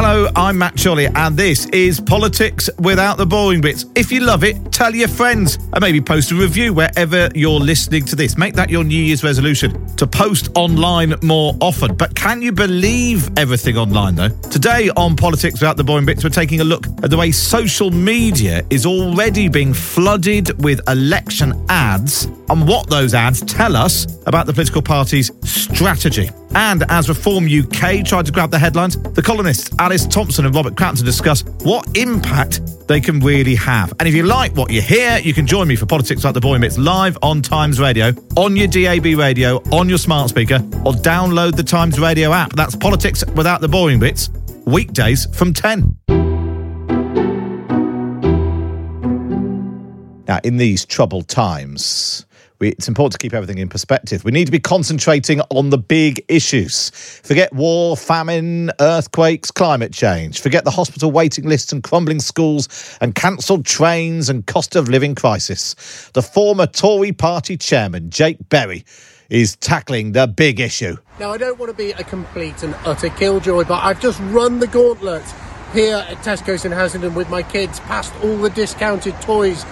Hello, I'm Matt Chorley, and this is Politics Without the Boring Bits. If you love it, tell your friends, and maybe post a review wherever you're listening to this. Make that your New Year's resolution to post online more often. But can you believe everything online, though? Today on Politics Without the Boring Bits, we're taking a look at the way social media is already being flooded with election ads and what those ads tell us about the political party's strategy. And as Reform UK tried to grab the headlines, the columnists Alice Thomson and Robert Crampton discuss what impact they can really have. And if you like what you hear, you can join me for Politics Like the Boy Bits live on Times Radio, on your DAB radio, on your smart speaker, or download the Times Radio app. That's Politics Without the Boring Bits, weekdays from 10. Now, in these troubled times, we, it's important to keep everything in perspective. We need to be concentrating on the big issues. Forget war, famine, earthquakes, climate change. Forget the hospital waiting lists and crumbling schools and cancelled trains and cost of living crisis. The former Tory party chairman, Jake Berry, is tackling the big issue. Now, I don't want to be a complete and utter killjoy, but I've just run the gauntlet here at Tesco's in Haslingden with my kids, past all the discounted toys,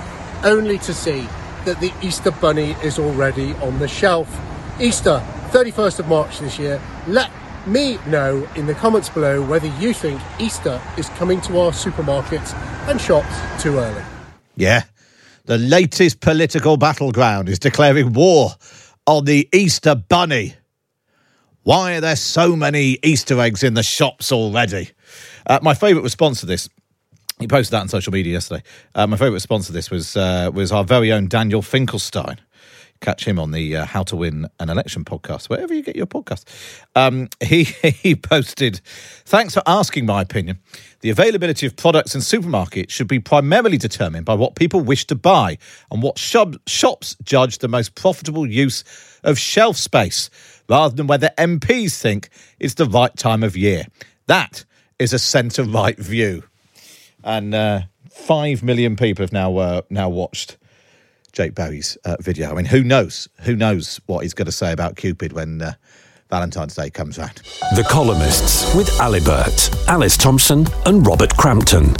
only to see that the Easter Bunny is already on the shelf. Easter, 31st of March this year. Let me know in the comments below whether you think Easter is coming to our supermarkets and shops too early. Yeah, the latest political battleground is declaring war on the Easter Bunny. Why are there so many Easter eggs in the shops already? Uh, my favourite response to this he posted that on social media yesterday. Uh, my favourite response to this was uh, was our very own Daniel Finkelstein. Catch him on the uh, How to Win an Election podcast, wherever you get your podcast. Um, he he posted, "Thanks for asking my opinion. The availability of products in supermarkets should be primarily determined by what people wish to buy and what shop, shops judge the most profitable use of shelf space, rather than whether MPs think it's the right time of year. That is a centre right view." And uh, five million people have now uh, now watched Jake Berry's uh, video. I mean, who knows? Who knows what he's going to say about Cupid when uh, Valentine's Day comes round? The columnists with Alibert, Alice Thomson, and Robert Crampton.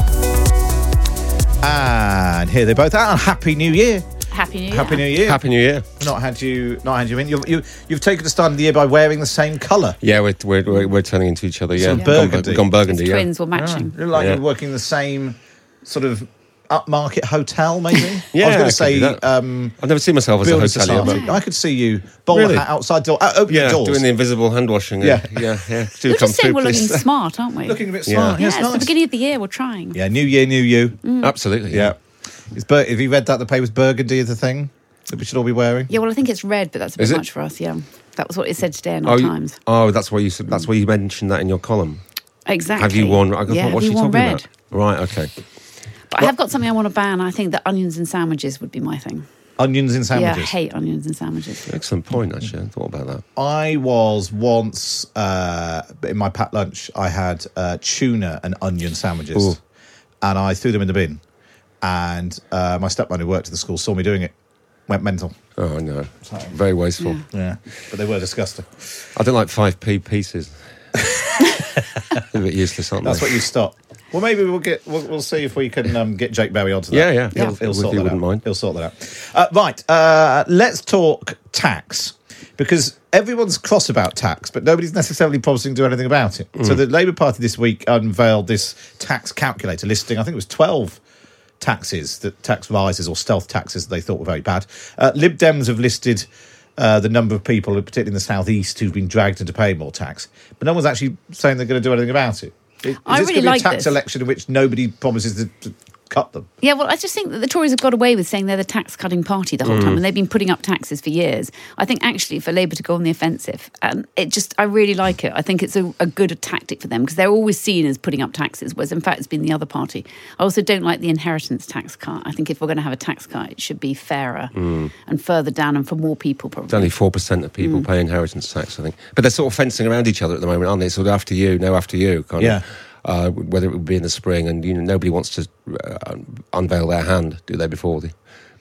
And here they both are. Happy New Year. Happy New Year. Happy New Year. Happy New Year. Not had you, not had you in. You, you, you've taken the start of the year by wearing the same colour. Yeah, we're, we're, we're, we're turning into each other. Yeah, Some Gone burgundy. Gone, burgundy. It's Yeah. twins were matching. You look like Yeah. you're working the same sort of upmarket hotel, maybe. yeah, I was going to say um, I've never seen myself as a building hotelier. but- I could see you bowler Really? hat outside door, uh, open Yeah, the doors. doing the invisible hand washing. Yeah. Yeah, yeah, yeah. Do You're come just saying through, we're looking smart, aren't we? Looking a bit smart. yeah, Yeah, it's the nice. beginning of the year. We're trying. Yeah, new year, new you. Absolutely. Yeah. Is Bur- have you read that the papers burgundy is the thing that we should all be wearing? Yeah, well, I think it's red, but that's a bit Is it? much for us. Yeah, that was what it said today in Oh, our you- Times. oh, that's why you. s- That's why you mentioned that in your column. Exactly. Have you worn? I thought, yeah, what's have she you worn talking red? about? Right. Okay. But I have got something I want to ban. I think that onions and sandwiches would be my thing. Onions in Yeah, I sandwiches. hate onions and sandwiches. Excellent point. Actually, I thought about that. I was once uh, in my packed lunch. I had uh, tuna and onion sandwiches, Ooh. and I threw them in the bin. And uh, my stepmother who worked at the school saw me doing it, went mental. Oh no, very wasteful. Yeah, but they were disgusting. I don't like five p pieces. a bit useless, aren't That's they? what you stop. Well, maybe we'll get. We'll, we'll see if we can um, get Jake Berry onto that. Yeah, yeah. He'll, Yeah. he'll If sort you that wouldn't out. mind. He'll sort that out. Uh, right. Uh, let's talk tax because everyone's cross about tax, but nobody's necessarily promising to do anything about it. So Mm. the Labour Party this week unveiled this tax calculator listing. I think it was twelve taxes, that tax rises or stealth taxes that they thought were very bad. Uh, Lib Dems have listed. Uh, the number of people, particularly in the southeast, who've been dragged into paying more tax, but no one's actually saying they're going to do anything about it. it. Is I this really going to be like a tax this. election in which nobody promises to, to cut them? Yeah, well, I just think that the Tories have got away with saying they're the tax cutting party the whole Mm. time, and they've been putting up taxes for years. I think actually for Labour to go on the offensive, and it just, I really like it. I think it's a, a good tactic for them because they're always seen as putting up taxes, whereas in fact it's been the other party. I also don't like the inheritance tax cut. I think if we're going to have a tax cut, it should be fairer Mm. and further down and for more people, probably. It's only four percent of people Mm. pay inheritance tax, I think. But they're sort of fencing around each other at the moment, aren't they? Sort of after you, no after you, kind Yeah. of. Uh, whether it would be in the spring, and you know, nobody wants to uh, unveil their hand, do they? Before the,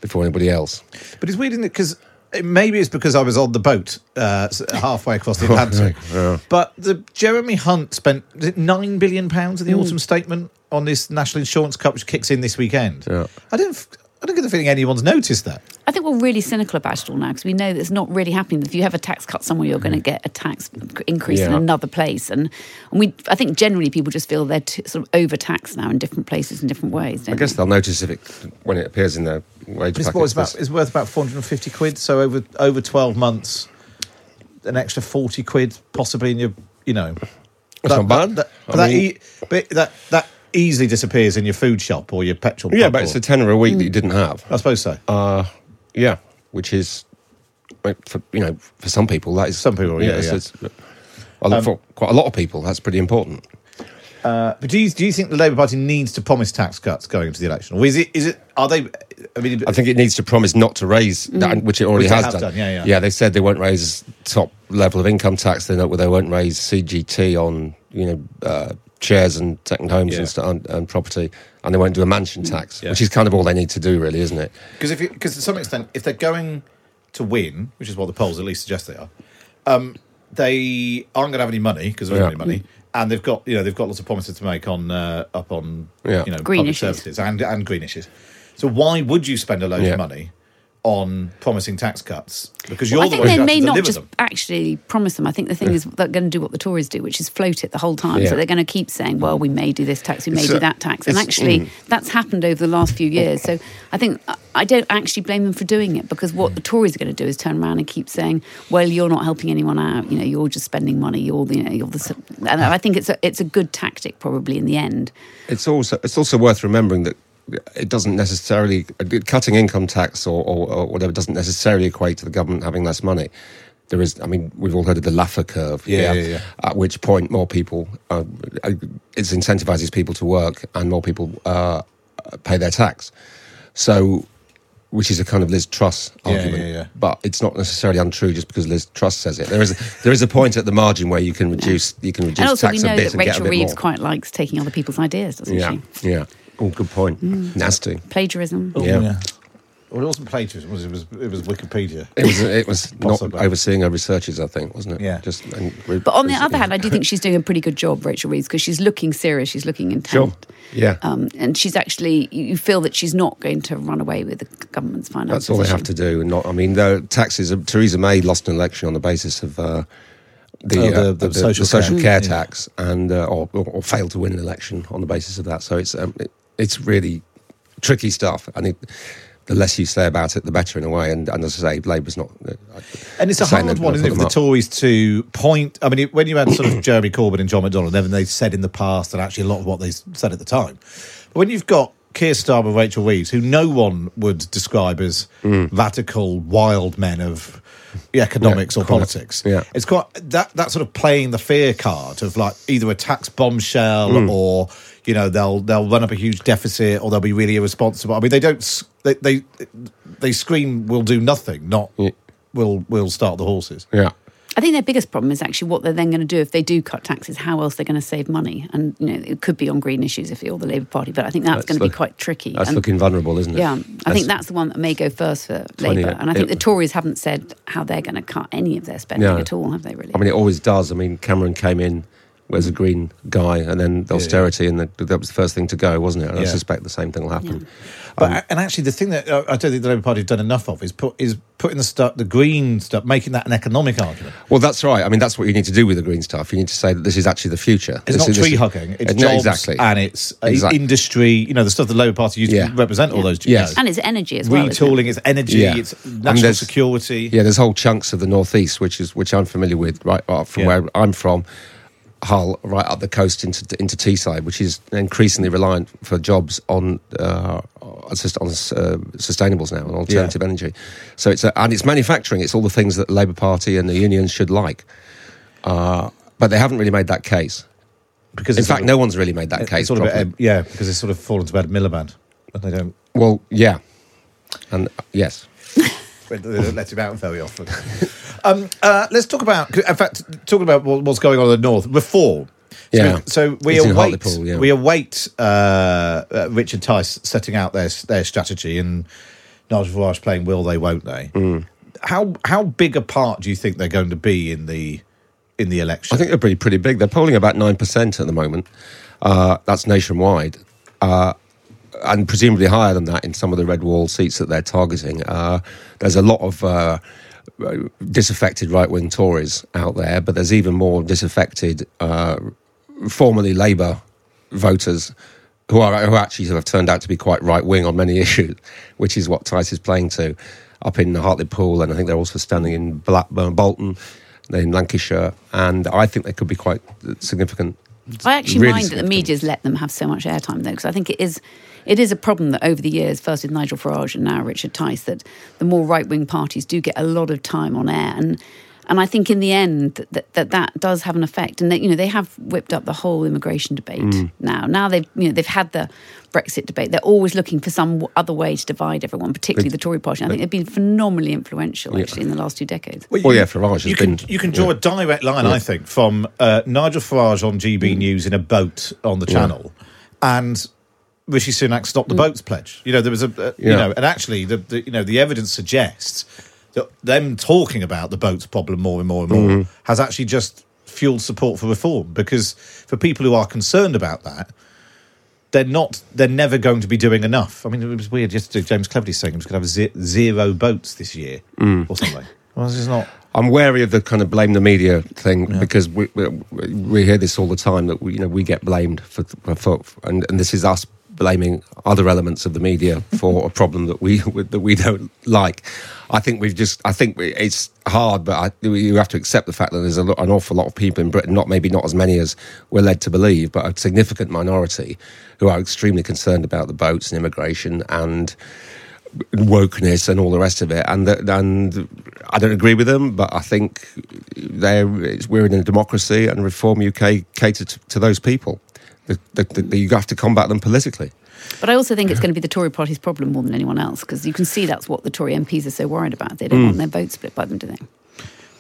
before anybody else. But it's weird, isn't it? Because maybe it's because I was on the boat uh, halfway across the Atlantic. Yeah. But the Jeremy Hunt spent is it nine billion pounds in the Mm. autumn statement on this national insurance cut, which kicks in this weekend. Yeah. I don't. F- I don't get the feeling anyone's noticed that. I think we're really cynical about it all now because we know that it's not really happening. If you have a tax cut somewhere, you're going to mm. get a tax increase in another place, and, and we. I think generally people just feel they're t- sort of overtaxed now in different places in different ways. I Don't guess they? they'll notice if it when it appears in their wage But it's, packets. about, it's worth about 450 quid. So over over 12 months, an extra 40 quid possibly in your, you know. That's not bad. That, I but, that, mean- e- but that, that easily disappears in your food shop or your petrol yeah, pump but it's or- a tenner a week that you didn't have. I suppose so. Uh, yeah, which is, for, you know, for some people that is Some people, yeah, it's- yeah. it's- I look for quite a lot of people. That's pretty important. Uh, but do you, do you think the Labour Party needs to promise tax cuts going into the election? Or is it, is it, are they, I mean, I think it needs to promise not to raise that, which it already Which has done. done, yeah, yeah. Yeah, they said they won't raise top level of income tax. They know they won't raise CGT on you know uh, shares and second homes Yeah. and, st- and, and property, and they won't do a mansion tax, Yeah. which is kind of all they need to do, really, isn't it? Because if because to some extent, if they're going to win, which is what the polls at least suggest they are, um, they aren't going to have any money because there isn't Yeah. any money, and they've got you know they've got lots of promises to make on uh, up on Yeah. you know Green public issues. services and and green issues. So why would you spend a load Yeah. of money on promising tax cuts? Because you're Well, I the think ones they who may not just them. actually promise them. I think the thing is they're going to do what the Tories do, which is float it the whole time. Yeah. So they're going to keep saying, "Well, we may do this tax, we may It's, do that tax," and actually, mm. that's happened over the last few years. So I think I- I don't actually blame them for doing it because what the Tories are going to do is turn around and keep saying, "Well, you're not helping anyone out. You know, you're just spending money. You're, the- you know, you're the." And I think it's a it's a good tactic probably in the end. It's also it's also worth remembering that it doesn't necessarily cutting income tax or, or, or whatever doesn't necessarily equate to the government having less money. There is, I mean, we've all heard of the Laffer curve. Yeah, yeah, yeah. At which point, more people, uh, it incentivizes people to work, and more people uh, pay their tax. So, which is a kind of Liz Truss argument, yeah, yeah. but it's not necessarily untrue just because Liz Truss says it. There is a, there is a point at the margin where you can reduce you can reduce and also, we tax know a bit that and get a Rachel Reeves more. quite likes taking other people's ideas, doesn't yeah, she? yeah. Oh, good point. Nasty. Plagiarism. Oh, Yeah. Well, it wasn't plagiarism. Was it? it was it was Wikipedia? It was it was not overseeing her researches, I think, wasn't it? Yeah. Just and re- But on the other hand, I do think she's doing a pretty good job, Rachel Reeves, because she's looking serious, she's looking intent. Sure. Yeah. Um, and she's actually, you you feel that she's not going to run away with the government's finance. That's all they have to do. And not, I mean, the taxes. Theresa May lost an election on the basis of uh, the, Oh, the- uh, the social care. care Mm. tax, and uh, or, or, or failed to win an election on the basis of that. So it's um, it, it's really tricky stuff. I think the less you say about it, the better in a way. And, and as I say, Labour's not. Uh, And it's a hard one, isn't it, for the. Tories to point? I mean, it- when you had sort of Jeremy Corbyn and John McDonnell, then they said in the past, and actually a lot of what they said at the time. But when you've got Keir Starmer and Rachel Reeves, who no one would describe as radical, wild men of economics Yeah, or politics, yeah. it's quite that that sort of playing the fear card of like either a tax bombshell Mm. or you know they'll they'll run up a huge deficit or they'll be really irresponsible. I mean, they don't they they, they scream, "We'll do nothing," not Yeah. we'll we'll start the horses. yeah. I think their biggest problem is actually what they're then going to do if they do cut taxes. How else they're going to save money? And you know, it could be on green issues if you're the Labour Party, but I think that's, That's going to be quite tricky. That's And- looking vulnerable, isn't it? yeah, I think that's the one that may go first for 20, Labour, and I think it- the Tories haven't said how they're going to cut any of their spending No. at all, have they? Really? I mean, it always does. I mean, Cameron came in as a green guy, and then the austerity, and the, that was the first thing to go, wasn't it? And I suspect the same thing will happen. But and actually, the thing that uh, I don't think the Labour Party have done enough of is put is putting the stuff, the green stuff, making that an economic argument. Well, that's right. I mean, that's what you need to do with the green stuff. You need to say that this is actually the future. It's This not is- tree hugging. It's no, jobs exactly. and it's uh, Exact- industry. You know, the stuff the Labour Party used Yeah. to represent all those. you Yes. know, and it's energy as well. isn't it? retooling, it's energy, Yeah. it's national there's- security. Yeah, there's whole chunks of the northeast, which is which I'm familiar with, right from Yeah. where I'm from, Hull, right up the coast into into Teesside, which is increasingly reliant for jobs on uh, on uh, sustainables now, and alternative energy. So it's a, and it's manufacturing. It's all the things that the Labour Party and the unions should like, uh, but they haven't really made that case. because In fact, of- no one's really made that case. sort of bit, yeah, because it's sort of fallen to Ed Miliband, and they don't well, yeah, and uh, yes. Let him out very often. um, uh, let's talk about, in fact, talking about what's going on in the north reform. So, Yeah. so we It's await yeah. we await uh, uh, Richard Tice setting out their their strategy and Nigel Farage playing will they won't they? Mm. How how big a part do you think they're going to be in the in the election? I think they're pretty pretty big. They're polling about nine percent at the moment. Uh, that's nationwide, uh, and presumably higher than that in some of the red wall seats that they're targeting. Uh, there's a lot of uh, disaffected right wing Tories out there, but there's even more disaffected uh, formerly Labour voters. Who are who actually have turned out to be quite right wing on many issues, which is what Tice is playing to, up in Hartlepool, and I think they're also standing in Blackburn, Bolton, in Lancashire, and I think they could be quite significant. I actually really mind that the media's let them have so much airtime though, because I think it is it is a problem that over the years, first with Nigel Farage and now Richard Tice, that the more right wing parties do get a lot of time on air and. And I think in the end that, that that, that does have an effect, and that you know they have whipped up the whole immigration debate Mm. now. Now they've you know they've had the Brexit debate. They're always looking for some other way to divide everyone, particularly the Tory party. And I think they've been phenomenally influential actually in the last two decades. Well, yeah, Farage has you can been- you can draw yeah. a direct line, I think, from uh, Nigel Farage on GB Mm. News in a boat on the channel, and Rishi Sunak stop the boats pledge. You know, there was a uh, you know, and actually, the, the you know the evidence suggests that them talking about the boats problem more and more and more Mm-hmm. has actually just fueled support for reform because for people who are concerned about that. They're not. They're never going to be doing enough. I mean, it was weird yesterday. James Cleverly saying he was going to have ze- zero boats this year Mm. or something. Well, this is not. I'm wary of the kind of blame the media thing because we, we we hear this all the time that we you know we get blamed for, for and and this is us blaming other elements of the media for a problem that we that we don't like. I think we've just I think we- it's hard, but I, you have to accept the fact that there's a, an awful lot of people in Britain, not maybe not as many as we're led to believe, but a significant minority who are extremely concerned about the boats and immigration and wokeness and all the rest of it. And and I don't agree with them, but I think they're, we're in a democracy, and Reform UK cater to, to those people. The, the, the, you have to combat them politically. But I also think it's going to be the Tory party's problem more than anyone else because you can see that's what the Tory MPs are so worried about. They don't Mm. want their vote split by them, do they?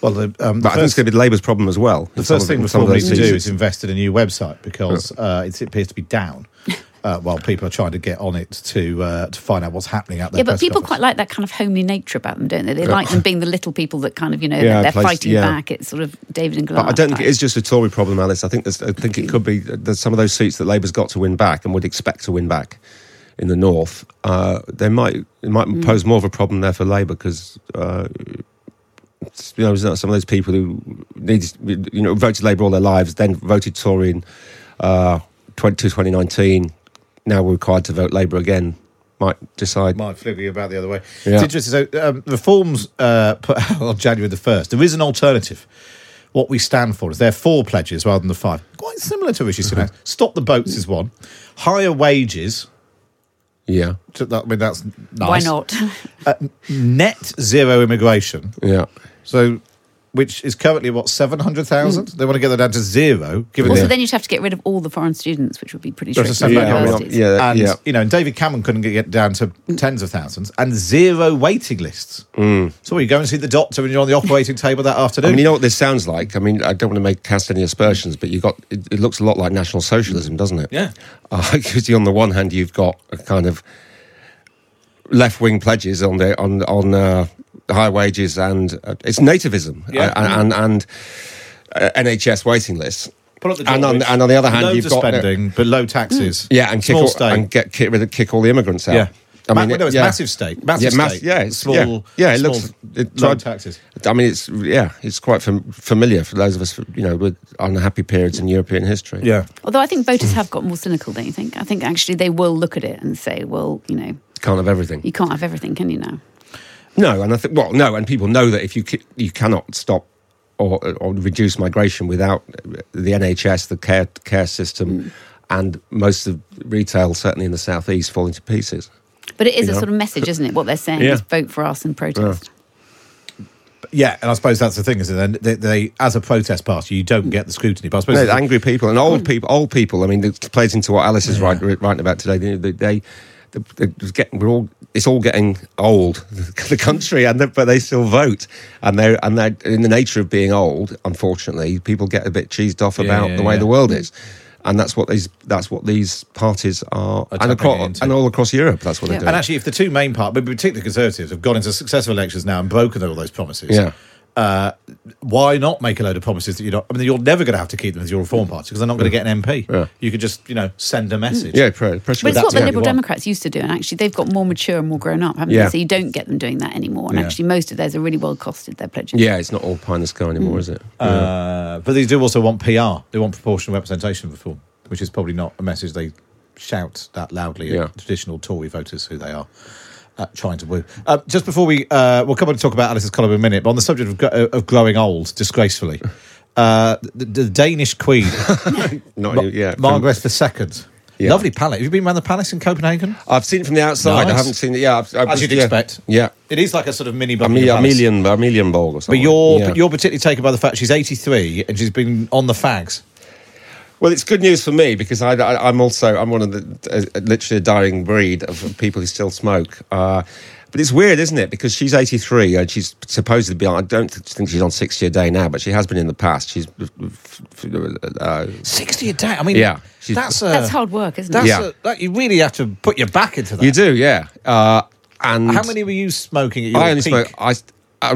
Well, the, um, But I think it's going to be Labour's problem as well. The first thing in some of Reform needs to do is invest in a new website because uh, it appears to be down. Uh, while people are trying to get on it to uh, to find out what's happening out there. Yeah, but people conference. quite like that kind of homely nature about them, don't they? They like them being the little people that kind of, you know, Yeah, they're place- fighting yeah. back. It's sort of David and Goliath. But I don't think type. it is just a Tory problem, Alice. I think there's, I think it could be there's some of those seats that Labour's got to win back and would expect to win back in the north. Uh, they might it might Mm. pose more of a problem there for Labour because. Uh, you know, some of those people who needed, you know, voted Labour all their lives, then voted Tory in uh, 20, 2019, now we're required to vote Labour again, might decide. might flip you about the other way. Yeah. It's interesting. So, um, reforms uh, put out on January the first. There is an alternative. What we stand for is there are four pledges rather than the five. Quite similar to Rishi Sunak. Stop the boats is one. Higher wages. Yeah, to- that- I mean that's nice. Why not? Uh, net zero immigration. yeah. So which is currently what seven hundred thousand. They want to get that down to zero. Given Also, the, then you'd have to get rid of all the foreign students, which would be pretty There's tricky. a Yeah, I mean, universities. yeah. and you know, and David Cameron couldn't get down to mm. tens of thousands and zero waiting lists. Mm. So you go and see the doctor and you're on the operating table that I afternoon. mean, you know what this sounds like. I mean, I don't want to make cast any aspersions, but you got it, it looks a lot like National Socialism, doesn't it? Yeah. Uh, because on the one hand, you've got a kind of left wing pledges on the on on uh, high wages and uh, it's nativism Yeah. uh, and and uh, NHS waiting lists. Put up the and on and on the other hand, Loads you've of got the- spending, but low taxes. yeah, and kick all, state. and get kick, kick all the immigrants out. yeah. I Ma- mean, well, no, it's yeah. massive state. Massive yeah, mass- state. yeah, it's, small. yeah, yeah, it small, looks it, low tried- taxes. I mean, it's yeah, it's quite fam- familiar for those of us, you know, with unhappy periods in European history. Yeah. Although I think voters have got more cynical, don't you think? I think actually they will look at it and say, well, you know, can't have everything. you can't have everything, can you now? No, and I think well, no, and people know that if you you cannot stop or or reduce migration without uh, the NHS, the care care system, mm. and most of retail, certainly in the southeast, falling to pieces. But it is You a know? sort of message, isn't it? What they're saying Yeah. is vote for us and protest. Yeah, and I suppose that's the thing, is that they, they, as a protest party, you don't get the scrutiny. But I suppose No, it's- angry people and old hmm. people. Old people. I mean, it plays into what Alice is write, writing about today. They, they, they, they it's getting, we're all. It's all getting old, the country, and the, but they still vote. And they and they in the nature of being old. Unfortunately, people get a bit cheesed off Yeah, about yeah, the way yeah. the world is. And that's what these that's what these parties are, Are and across, and all across Europe. That's what Yeah. they're doing. And actually, if the two main part, but particularly Conservatives, have gone into successful elections now and broken all those promises, Yeah. Uh, why not make a load of promises that you don't? I mean, you're never going to have to keep them as your Reform Party because they're not going to get an MP. Yeah. You could just, you know, send a message. yeah, pre- pressure. But it's That's what the Liberal. Democrats used to do, and actually they've got more mature and more grown up, haven't Yeah. they? So you don't get them doing that anymore. And Yeah. actually, most of theirs are really well costed. Their pledges. yeah, it's not all pie in the sky anymore, is it? Uh, but they do also want PR. They want proportional representation reform, which is probably not a message they shout that loudly Yeah. at traditional Tory voters who they are. Uh, trying to woo. Uh, just before we, uh, we'll come on to talk about Alice's column in a minute, but on the subject of, of growing old disgracefully, uh, the, the Danish Queen, Not Ma- yeah, Margaret II. Yeah. Lovely palace. Have you been around the palace in Copenhagen? I've seen it from the outside. I haven't seen it. Yeah, I've, I've As you'd yeah. expect. Yeah, It is like a sort of mini a Buckingham Amalienborg or But something. you're, Yeah. but you're particularly taken by the fact she's 83 and she's been on the fags. Well, it's good news for me because I, I, I'm also I'm one of the uh, literally a dying breed of people who still smoke. Uh, but it's weird, isn't it? Because she's 83 and she's supposed to be. on- I don't think she's on 60 a day now, but she has been in the past. She's uh, 60 a day. I mean, Yeah, she's- that's a, That's hard work, isn't That's it? Yeah. a, that, you really have to put your back into that. you do, yeah. Uh, and How many were you smoking at your I only peak? smoke. I, I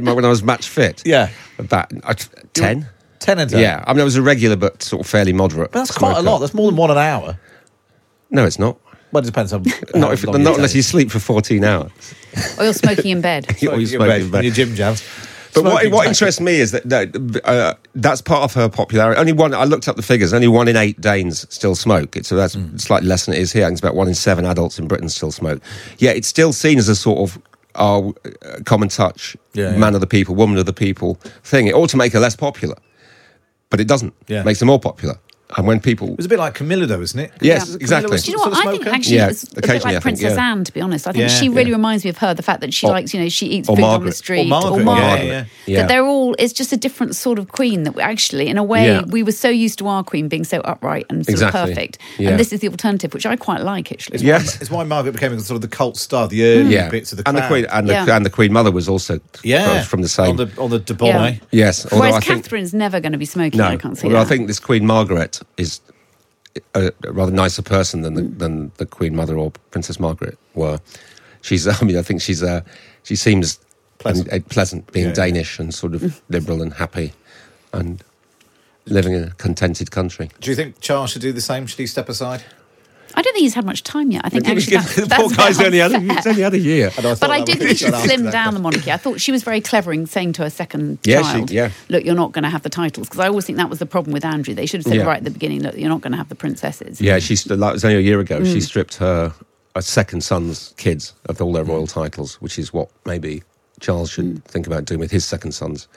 when I was match fit. Yeah. about uh, ten. 10 a day. Yeah, I mean, I was a regular, but sort of fairly moderate. But that's quite a lot. That's more than one an hour. No, it's not. Well, it depends on. Not, if, not unless you sleep for 14 hours. Or you're smoking in bed. Or you're Smoking in bed, in bed. your gym jams. But what, what interests me is that, that uh, that's part of her popularity. Only one, I looked up the figures, only one in eight Danes still smoke. It's, so that's Mm. slightly less than it is here. I think it's about one in seven adults in Britain still smoke. Yet it's still seen as a sort of uh, common touch, Yeah, yeah. man of the people, woman of the people thing. It ought to make her less popular, but it doesn't. Yeah. It makes them more popular. And when people. It was a bit like Camilla, though, isn't it? Yes, Camilla exactly. was Do you know what? I think actually Yeah, it's a bit like think, Princess yeah. Anne, to be honest. I think Yeah, she really yeah. reminds me of her. The fact that she Or- likes, you know, she eats or food on the street. Or Margaret, Margaret. yeah, yeah. Yeah. That they're all, it's just a different sort of queen that we actually, in a way, Yeah. we were so used to our queen being so upright and sort Exactly. of perfect. Yeah. And this is the alternative, which I quite like, actually. Yes. It's why Margaret became sort of the cult star, the early Yeah, bits of the and the queen and the, Yeah. and the queen mother was also yeah, from the same. on the on the de yes, although Whereas Catherine's never going to be smoking. no, I can't see although that. I think this Queen Margaret is a, a rather nicer person than the, than the Queen Mother or Princess Margaret were. She's, I mean, I think she's uh, she seems Pleasant. pleasant, pleasant being Yeah. Danish and sort of liberal and happy, and living in a contented country. Do you think Charles should do the same? Should he step aside? I don't think he's had much time yet. I think actually that, the poor guy's only had, he's only had a year. And I But I that did think she I'd slimmed that down the monarchy. I thought she was very clever in saying to her second Yeah, she- child, yeah. "Look, you're not going to have the titles." Because I always think that was the problem with Andrew. They should have said Yeah. right at the beginning, "Look, you're not going to have the princesses." Yeah, she st- like, it was only a year ago. Mm. She stripped her, her second son's kids of all their royal titles, which is what maybe Charles should Mm. think about doing with his second son's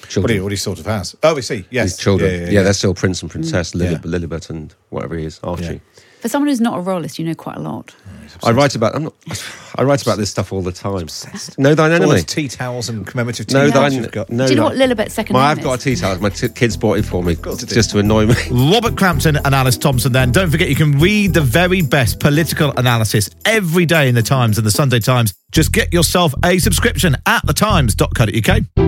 What children. he, what he sort of has. Oh, we see. Yes. his children. Yeah, Yeah, yeah, yeah. they're still prince and princess, Lili- Yeah. Lilibet and whatever he is, Archie. Yeah. For someone who's not a royalist, you know quite a lot. I write about. I'm not, I write about this stuff all the time. Know thine All enemy. those tea towels and commemorative tea No, towels thine. you've got. No, Do you know no. what Lilibet's second Well, I've got a tea towel. My t- kids bought it for me course just to annoy me. Robert Crampton and Alice Thomson then. Don't forget you can read the very best political analysis every day in the Times and the Sunday Times. Just get yourself a subscription at thetimes.co.uk.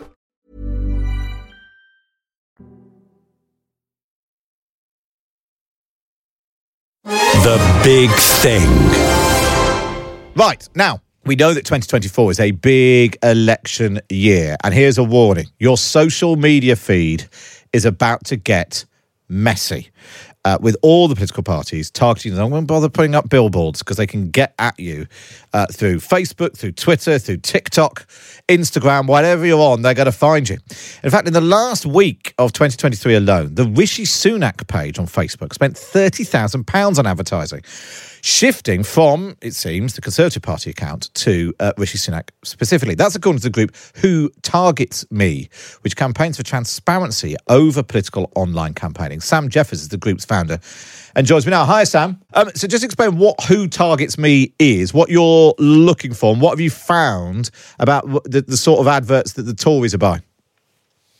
The Big Thing. Right, now, we know that 2024 is a big election year. And here's a warning your social media feed is about to get messy. Uh, with all the political parties targeting, them. I won't bother putting up billboards because they can get at you uh, through Facebook, through Twitter, through TikTok, Instagram, whatever you're on, they're going to find you. In fact, in the last week of 2023 alone, the Rishi Sunak page on Facebook spent £30,000 on advertising shifting from, it seems, the Conservative Party account to uh, Rishi Sunak specifically. That's according to the group Who Targets Me, which campaigns for transparency over political online campaigning. Sam Jeffers is the group's founder and joins me now. Hi, Sam. Um, so just explain what Who Targets Me is, what you're looking for, and what have you found about the, the sort of adverts that the Tories are buying?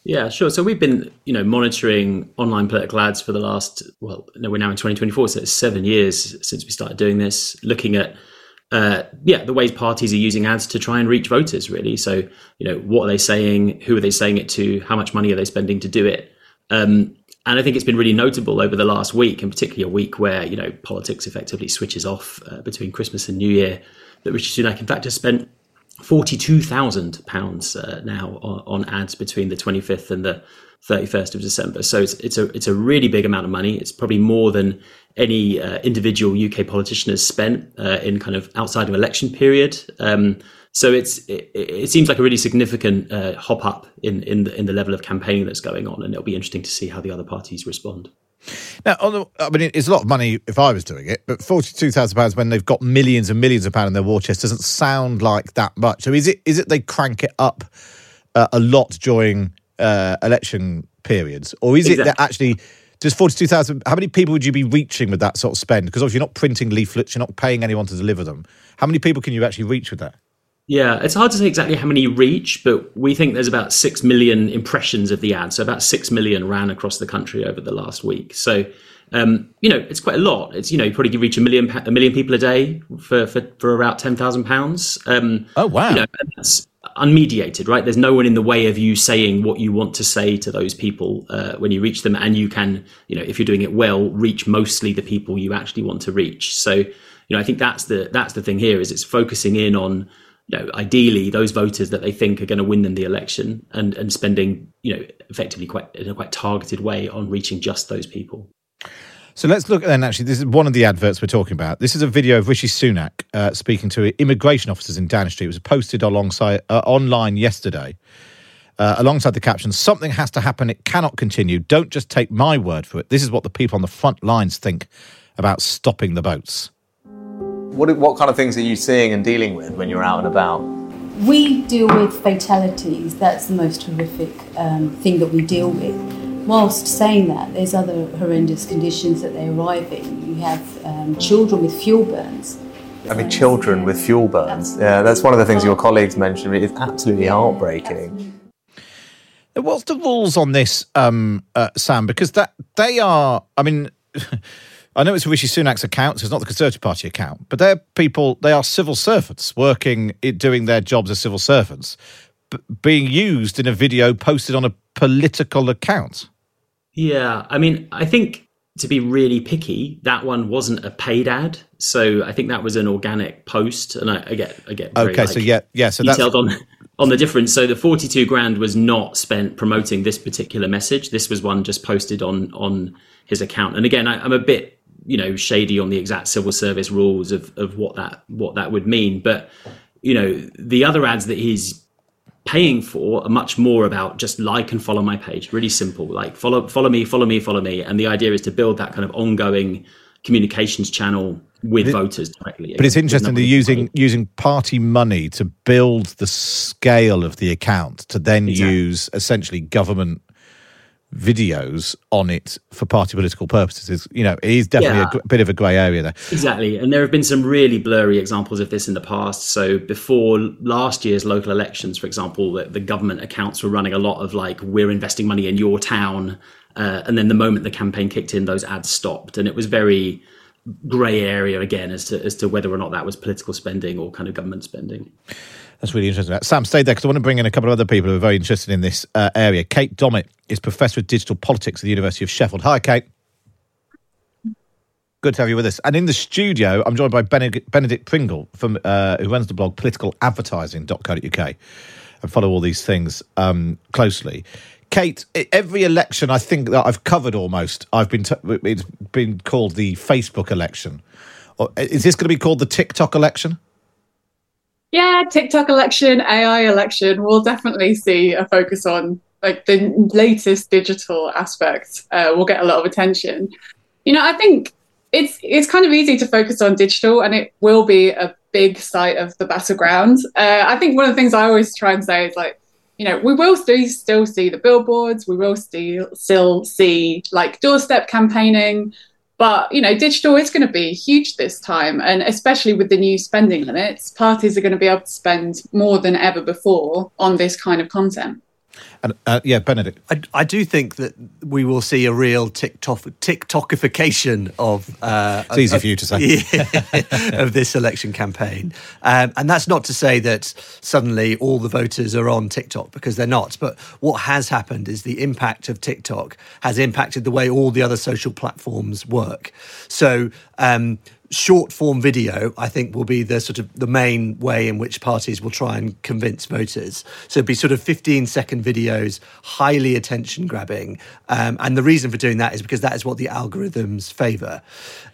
Yeah, sure. So we've been, you know, monitoring online political ads for the last, well, no, we're now in 2024, so it's seven years since we started doing this, looking at, uh, yeah, the ways parties are using ads to try and reach voters, really. So, you know, what are they saying? Who are they saying it to? How much money are they spending to do it? Um, and I think it's been really notable over the last week, and particularly a week where, you know, politics effectively switches off uh, between Christmas and New Year, that Rishi Sunak, in fact, has spent forty-two thousand pounds uh, now on, on ads between the twenty-fifth and the thirty-first of December. So it's it's a it's a really big amount of money. It's probably more than any uh, individual UK politician has spent uh, in kind of outside of election period. Um, so it's it, it seems like a really significant uh, hop up in in the, in the level of campaigning that's going on, and it'll be interesting to see how the other parties respond. Now, on the, I mean, it's a lot of money if I was doing it, but forty-two thousand pounds when they've got millions and millions of pounds in their war chest doesn't sound like that much. So, is it is it they crank it up uh, a lot during uh, election periods, or is it that actually just forty-two thousand? How many people would you be reaching with that sort of spend? Because obviously you're not printing leaflets, you're not paying anyone to deliver them. How many people can you actually reach with that? Yeah, it's hard to say exactly how many reach, but we think there's about 6 million impressions of the ad. So about 6 million ran across the country over the last week. So, um, you know, it's quite a lot. It's, you know, you probably reach a million, a million people a day for, for, for about £10,000. Um, Oh wow! you know, that's unmediated, right? There's no one in the way of you saying what you want to say to those people uh, when you reach them, and you can, you know, if you're doing it well, reach mostly the people you actually want to reach. So, you know, I think that's the that's the thing here is it's focusing in on, you know, ideally those voters that they think are going to win them the election, and and spending, you know, effectively quite in a quite targeted way on reaching just those people. So let's look at then. Actually, this is one of the adverts we're talking about. This is a video of Rishi Sunak uh, speaking to immigration officers in Downing Street. It was posted alongside uh, online yesterday, uh, alongside the caption: "Something has to happen. It cannot continue. Don't just take my word for it. This is what the people on the front lines think about stopping the boats." What, what kind of things are you seeing and dealing with when you're out and about? We deal with fatalities. That's the most horrific um, thing that we deal with. Whilst saying that, there's other horrendous conditions that they arrive in. You have um, children with fuel burns. I mean, children with fuel burns. Yeah, that's one of the things your colleagues mentioned. It's absolutely heartbreaking. What's the rules on this, um, uh, Sam? Because that they are. I mean, I know it's Rishi Sunak's account, so it's not the Conservative Party account, but they're people. They are civil servants working, doing their jobs as civil servants, b- being used in a video posted on a political account. Yeah, I mean, I think to be really picky, that one wasn't a paid ad, so I think that was an organic post, and I, I get, I get very, Okay, so yeah, yeah, so that's detailed on on the difference. So the 42 grand was not spent promoting this particular message. This was one just posted on on his account. And again, I, I'm a bit you know shady on the exact civil service rules of of what that what that would mean, but you know the other ads that he's paying for are much more about just like and follow my page. Really simple, like follow follow me, follow me, follow me. And the idea is to build that kind of ongoing communications channel with it- voters directly. But it's interesting they're using using party money to build the scale of the account to then Exactly. use essentially government videos on it for party political purposes. Is you know, it is definitely Yeah. a bit of a grey area there. Exactly. And there have been some really blurry examples of this in the past. So before last year's local elections, for example, the, the government accounts were running a lot of like, we're investing money in your town. Uh, and then the moment the campaign kicked in, those ads stopped. And it was very grey area again as to, as to whether or not that was political spending or kind of government spending. That's really interesting. Sam, stay there because I want to bring in a couple of other people who are very interested in this uh, area. Kate Dommett is Professor of Digital Politics at the University of Sheffield. Hi, Kate. Good to have you with us. And in the studio, I'm joined by Benedict, Pringle, from uh, who runs the blog politicaladvertising.co.uk and follow all these things um, closely. Kate, every election I think that I've covered almost, I've been t- it's been called the Facebook election. Is this going to be called the TikTok election? Yeah, TikTok election, AI election, we'll definitely see a focus on like the latest digital aspects. Uh, will get a lot of attention. You know, I think it's it's kind of easy to focus on digital, and it will be a big site of the battleground. Uh, I think one of the things I always try and say is like, you know, we will still still see the billboards, we will still still see like doorstep campaigning. But you know, digital is going to be huge this time, and especially with the new spending limits, parties are going to be able to spend more than ever before on this kind of content. And uh, yeah, Benedict. I, I do think that we will see a real TikTok TikTokification of. Uh, It's easy of- for you to say. Of this election campaign, um, and that's not to say that suddenly all the voters are on TikTok because they're not. But what has happened is the impact of TikTok has impacted the way all the other social platforms work. So. Um, short form video i think will be the sort of the main way in which parties will try and convince voters. So it'd be sort of 15 second videos highly attention grabbing. Um, and the reason for doing that is because that is what the algorithms favor.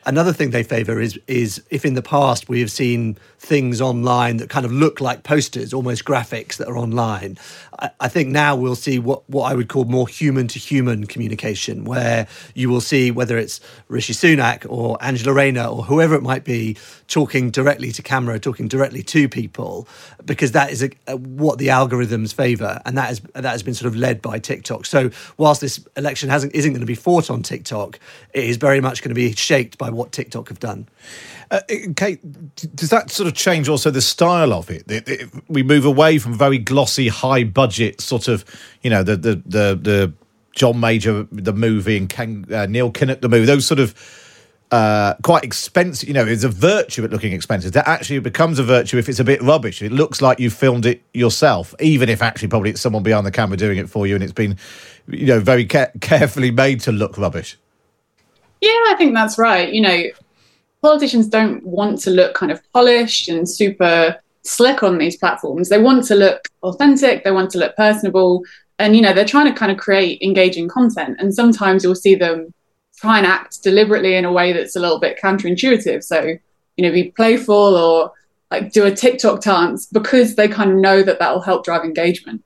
Another thing they favor is is if in the past we have seen things online that kind of look like posters almost graphics that are online I, I think now we'll see what what i would call more human to human communication where you will see whether it's rishi sunak or angela rayner or whoever it might be talking directly to camera talking directly to people because that is a, a, what the algorithms favor and that has that has been sort of led by tiktok so whilst this election hasn't isn't going to be fought on tiktok it is very much going to be shaped by what tiktok have done Uh, Kate, does that sort of change also the style of it? It- it- We move away from very glossy, high budget sort of, you know, the the the, the John Major the movie and Ken, uh, Neil Kinnock the movie. Those sort of uh, quite expensive. You know, it's a virtue at looking expensive. That actually becomes a virtue if it's a bit rubbish. It looks like you filmed it yourself, even if actually probably it's someone behind the camera doing it for you, and it's been, you know, very ca- carefully made to look rubbish. Yeah, I think that's right. You know, politicians don't want to look kind of polished and super slick on these platforms. They want to look authentic, they want to look personable, and you know, they're trying to kind of create engaging content. And sometimes you'll see them try and act deliberately in a way that's a little bit counterintuitive. So, you know, be playful or like do a TikTok dance because they kind of know that that will help drive engagement.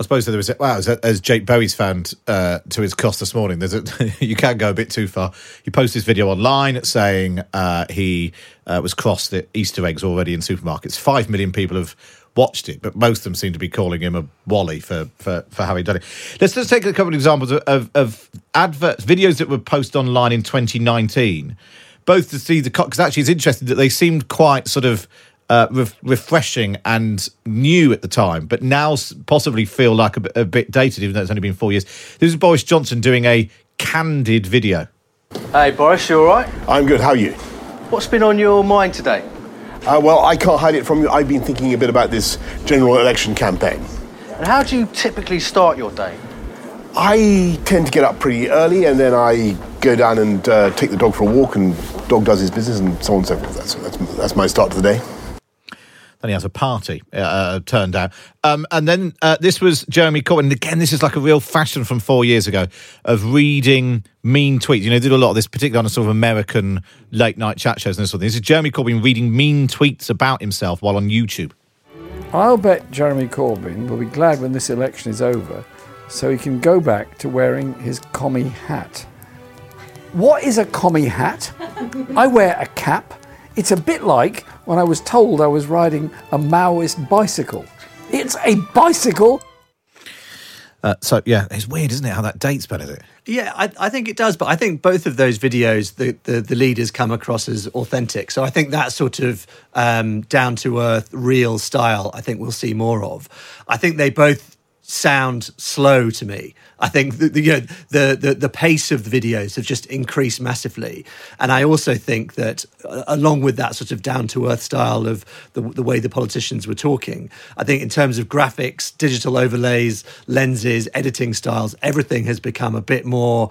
I suppose there was wow, as, as Jake Berry's found uh, to his cost this morning. There's a you can go a bit too far. He posted this video online saying uh, he uh, was crossed at Easter eggs already in supermarkets. Five million people have watched it, but most of them seem to be calling him a wally for for, for how he done it. Let's just take a couple of examples of, of, of adverts, videos that were posted online in 2019. Both to see the because actually it's interesting that they seemed quite sort of uh, re- refreshing and new at the time, but now possibly feel like a, bit- a bit dated, even though it's only been four years. This is Boris Johnson doing a candid video. Hey Boris, you all right? I'm good. How are you? What's been on your mind today? Uh, well, I can't hide it from you. I've been thinking a bit about this general election campaign. And how do you typically start your day? I tend to get up pretty early and then I go down and uh, take the dog for a walk, and dog does his business, and so on and so forth. That's, that's, that's my start to the day. Then he has a party uh, uh, turned out. Um, and then uh, this was Jeremy Corbyn. And again, this is like a real fashion from four years ago of reading mean tweets. You know, they did a lot of this, particularly on a sort of American late night chat shows and this sort of thing. This is Jeremy Corbyn reading mean tweets about himself while on YouTube. I'll bet Jeremy Corbyn will be glad when this election is over so he can go back to wearing his commie hat. What is a commie hat? I wear a cap. It's a bit like when I was told I was riding a Maoist bicycle. It's a bicycle. Uh, so, yeah, it's weird, isn't it, how that dates, Benedict? Yeah, I, I, think it does, but I think both of those videos, the, the, the leaders come across as authentic. So I think that sort of um, down to earth, real style, I think we'll see more of. I think they both sound slow to me. I think the, the, you know, the, the the pace of the videos have just increased massively, and I also think that uh, along with that sort of down to earth style of the, the way the politicians were talking, I think in terms of graphics, digital overlays, lenses, editing styles, everything has become a bit more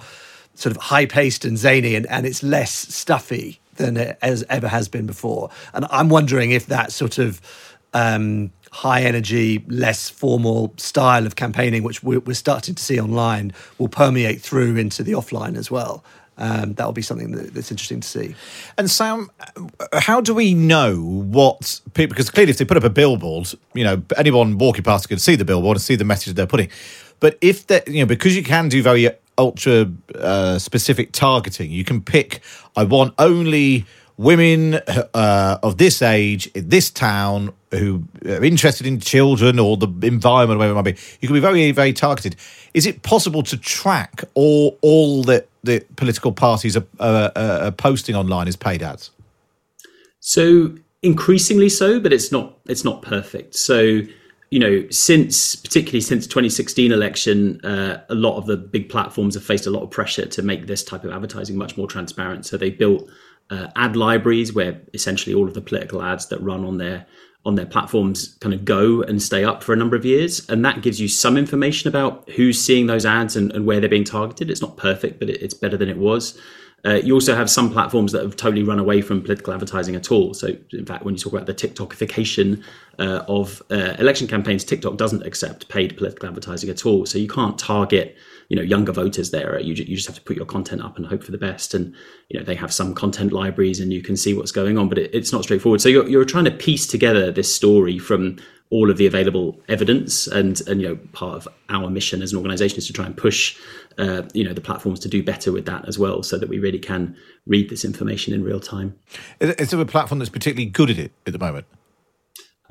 sort of high paced and zany, and, and it's less stuffy than it as ever has been before. And I'm wondering if that sort of um, high energy, less formal style of campaigning, which we're, starting to see online, will permeate through into the offline as well. Um, that'll be something that, that's interesting to see. And Sam, how do we know what people? Because clearly, if they put up a billboard, you know, anyone walking past can see the billboard and see the message they're putting. But if that, you know, because you can do very ultra uh, specific targeting, you can pick. I want only women uh, of this age in this town who are interested in children or the environment, whatever it might be. You can be very, very targeted. Is it possible to track all all that the political parties are, uh, are posting online as paid ads? So increasingly so, but it's not it's not perfect. So you know, since particularly since 2016 election, uh, a lot of the big platforms have faced a lot of pressure to make this type of advertising much more transparent. So they built uh, ad libraries where essentially all of the political ads that run on their on their platforms kind of go and stay up for a number of years. And that gives you some information about who's seeing those ads and, and where they're being targeted. It's not perfect, but it, it's better than it was. Uh, you also have some platforms that have totally run away from political advertising at all. So, in fact, when you talk about the TikTokification uh, of uh, election campaigns, TikTok doesn't accept paid political advertising at all. So you can't target you know younger voters there. You, you just have to put your content up and hope for the best. And you know they have some content libraries and you can see what's going on, but it, it's not straightforward. So you're, you're trying to piece together this story from all of the available evidence and and you know part of our mission as an organization is to try and push uh, you know the platforms to do better with that as well so that we really can read this information in real time is there a platform that's particularly good at it at the moment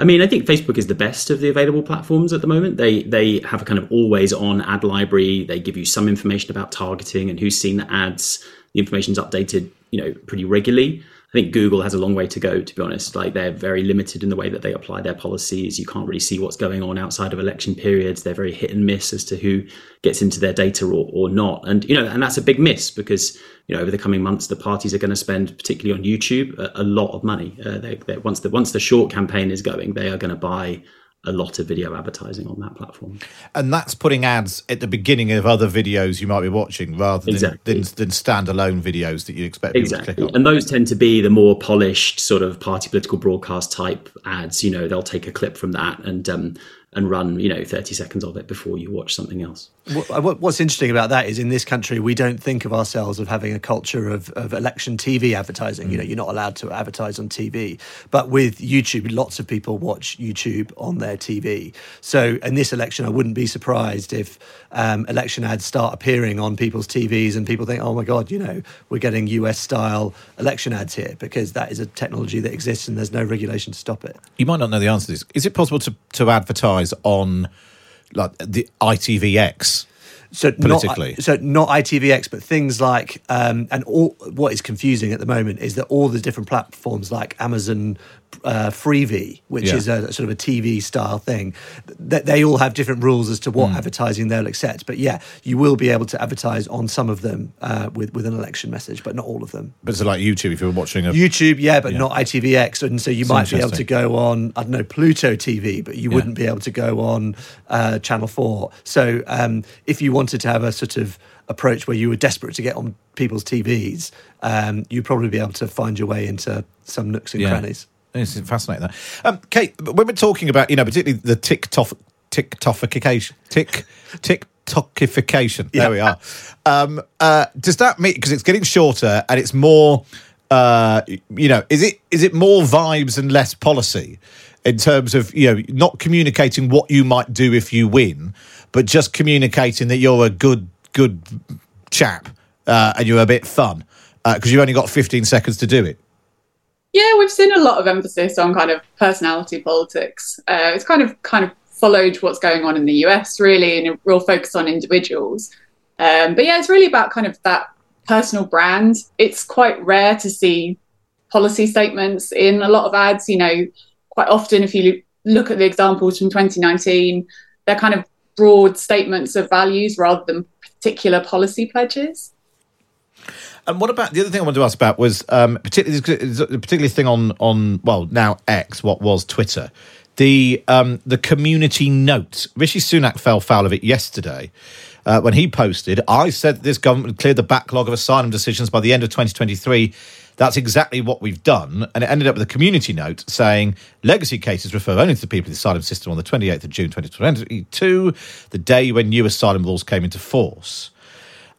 I mean, I think Facebook is the best of the available platforms at the moment. They they have a kind of always on ad library. They give you some information about targeting and who's seen the ads. The information's updated, you know, pretty regularly. I think Google has a long way to go, to be honest. Like they're very limited in the way that they apply their policies. You can't really see what's going on outside of election periods. They're very hit and miss as to who gets into their data or, or not. And, you know, and that's a big miss because, you know, over the coming months, the parties are going to spend, particularly on YouTube, a, a lot of money. Uh, they, once the once the short campaign is going, they are going to buy a lot of video advertising on that platform. And that's putting ads at the beginning of other videos you might be watching rather than, exactly. than, than, standalone videos that you expect exactly. to click on. And those tend to be the more polished sort of party political broadcast type ads. You know, they'll take a clip from that and um, and run, you know, 30 seconds of it before you watch something else. What's interesting about that is in this country, we don't think of ourselves of having a culture of, of election TV advertising. Mm. You know, you're not allowed to advertise on TV. But with YouTube, lots of people watch YouTube on their TV. So in this election, I wouldn't be surprised if um, election ads start appearing on people's TVs and people think, oh my God, you know, we're getting US style election ads here because that is a technology that exists and there's no regulation to stop it. You might not know the answer to this. Is it possible to, to advertise on like the ITVX so politically. Not, so not ITVX, but things like um, and all what is confusing at the moment is that all the different platforms like Amazon uh, Freevee, which yeah. is a sort of a TV style thing, that they all have different rules as to what mm. advertising they'll accept. But yeah, you will be able to advertise on some of them uh, with with an election message, but not all of them. But it's like YouTube if you're watching a YouTube, yeah, but yeah. not ITVX, and so you it's might be able to go on I don't know Pluto TV, but you yeah. wouldn't be able to go on uh, Channel Four. So um, if you wanted to have a sort of approach where you were desperate to get on people's TVs, um, you'd probably be able to find your way into some nooks and crannies. Is fascinating. That. Um, Kate, when we're talking about, you know, particularly the TikTok, TikTokification, Tik, TikTokification. There we are. Um, uh, does that mean because it's getting shorter and it's more, uh, you know, is it is it more vibes and less policy in terms of you know not communicating what you might do if you win, but just communicating that you're a good good chap uh, and you're a bit fun because you've only got 15 seconds to do it. Yeah, we've seen a lot of emphasis on kind of personality politics. Uh, it's kind of kind of followed what's going on in the US, really, and a real focus on individuals. Um, but yeah, it's really about kind of that personal brand. It's quite rare to see policy statements in a lot of ads. You know, quite often, if you look at the examples from 2019, they're kind of broad statements of values rather than particular policy pledges. And what about the other thing I wanted to ask about was um, particularly the particular thing on on well now X, what was Twitter, the um, the community note. Rishi Sunak fell foul of it yesterday. Uh, when he posted, I said this government would clear the backlog of asylum decisions by the end of 2023. That's exactly what we've done. And it ended up with a community note saying legacy cases refer only to the people in the asylum system on the 28th of June 2022, the day when new asylum laws came into force.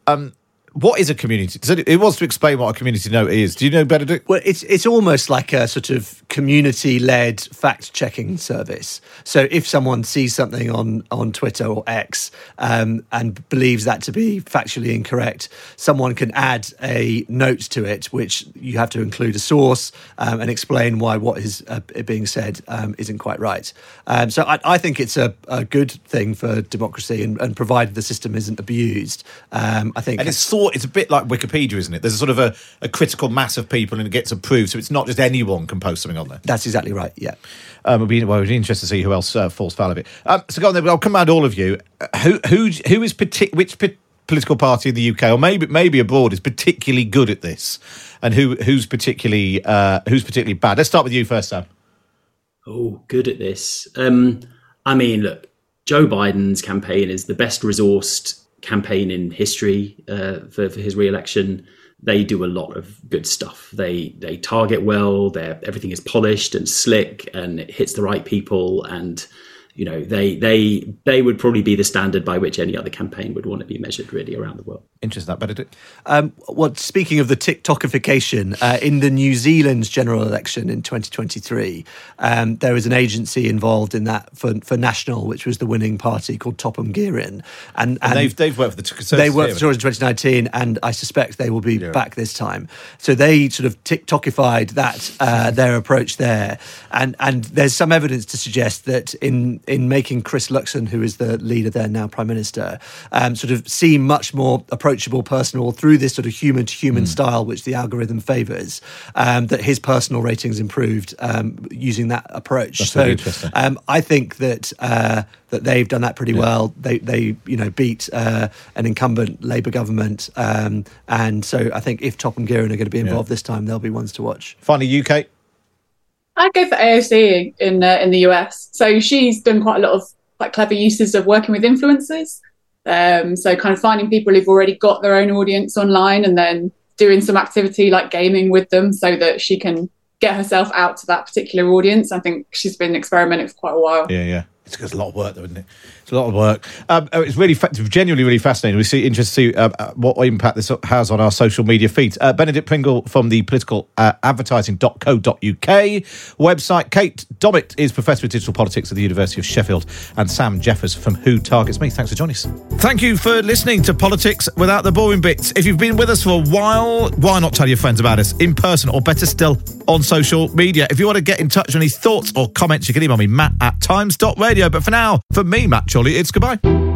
Um, what is a community? So it wants to explain what a community note is. Do you know better? Well, it's it's almost like a sort of community-led fact-checking service. So if someone sees something on on Twitter or X um, and believes that to be factually incorrect, someone can add a note to it, which you have to include a source um, and explain why what is uh, being said um, isn't quite right. Um, so I, I, think it's a, a, good thing for democracy, and, and provided the system isn't abused, um, I think. And it's sort it's a bit like Wikipedia, isn't it? There's a sort of a, a critical mass of people, and it gets approved, so it's not just anyone can post something on there. That's exactly right. Yeah. Um, it'll be, well, it'll be interesting to see who else uh, falls foul of it. Um, so go on then. I'll command all of you. Uh, who who who is partic- which p- political party in the UK or maybe maybe abroad is particularly good at this, and who who's particularly uh, who's particularly bad? Let's start with you first, Sam. Oh, good at this. Um, I mean, look, Joe Biden's campaign is the best resourced campaign in history uh, for, for his re-election they do a lot of good stuff. They they target well. Everything is polished and slick, and it hits the right people. And you know they they they would probably be the standard by which any other campaign would want to be measured really around the world. Interesting that benedict um, well speaking of the tiktokification uh, in the new zealand's general election in 2023 um, there was an agency involved in that for, for national which was the winning party called Topham Guerin. And, and, and, they've, they've worked for the Conservatives they worked for the in 2019 and i suspect they will be yeah. back this time. So they sort of tiktokified that uh, their approach there. And and there's some evidence to suggest that in in making Chris Luxon, who is the leader there now, Prime Minister, um, sort of seem much more approachable, personal through this sort of human to human style, which the algorithm favours. Um, that his personal ratings improved um, using that approach. That's so. Um, I think that. Uh, that they've done that pretty yeah. well. They, they, you know, beat uh, an incumbent Labour government, um, and so I think if Topham Guerin are going to be involved yeah. this time, they'll be ones to watch. Finally, UK. I'd go for AOC in uh, in the US. So she's done quite a lot of quite clever uses of working with influencers. Um, so kind of finding people who've already got their own audience online and then doing some activity like gaming with them so that she can get herself out to that particular audience. I think she's been experimenting for quite a while. Yeah, yeah. It's, it's a lot of work, though, isn't it? A lot of work. Um, oh, it's really, genuinely, really fascinating. We see interested to see uh, uh, what impact this has on our social media feeds. Uh, Benedict Pringle from the political uh, advertising.co.uk website. Kate Dommett is professor of digital politics at the University of Sheffield, and Sam Jeffers from Who Targets Me. Thanks for joining us. Thank you for listening to Politics Without the Boring Bits. If you've been with us for a while, why not tell your friends about us in person, or better still, on social media? If you want to get in touch with any thoughts or comments, you can email me, matt at times.radio. But for now, for me, Matt Chorley, it's goodbye.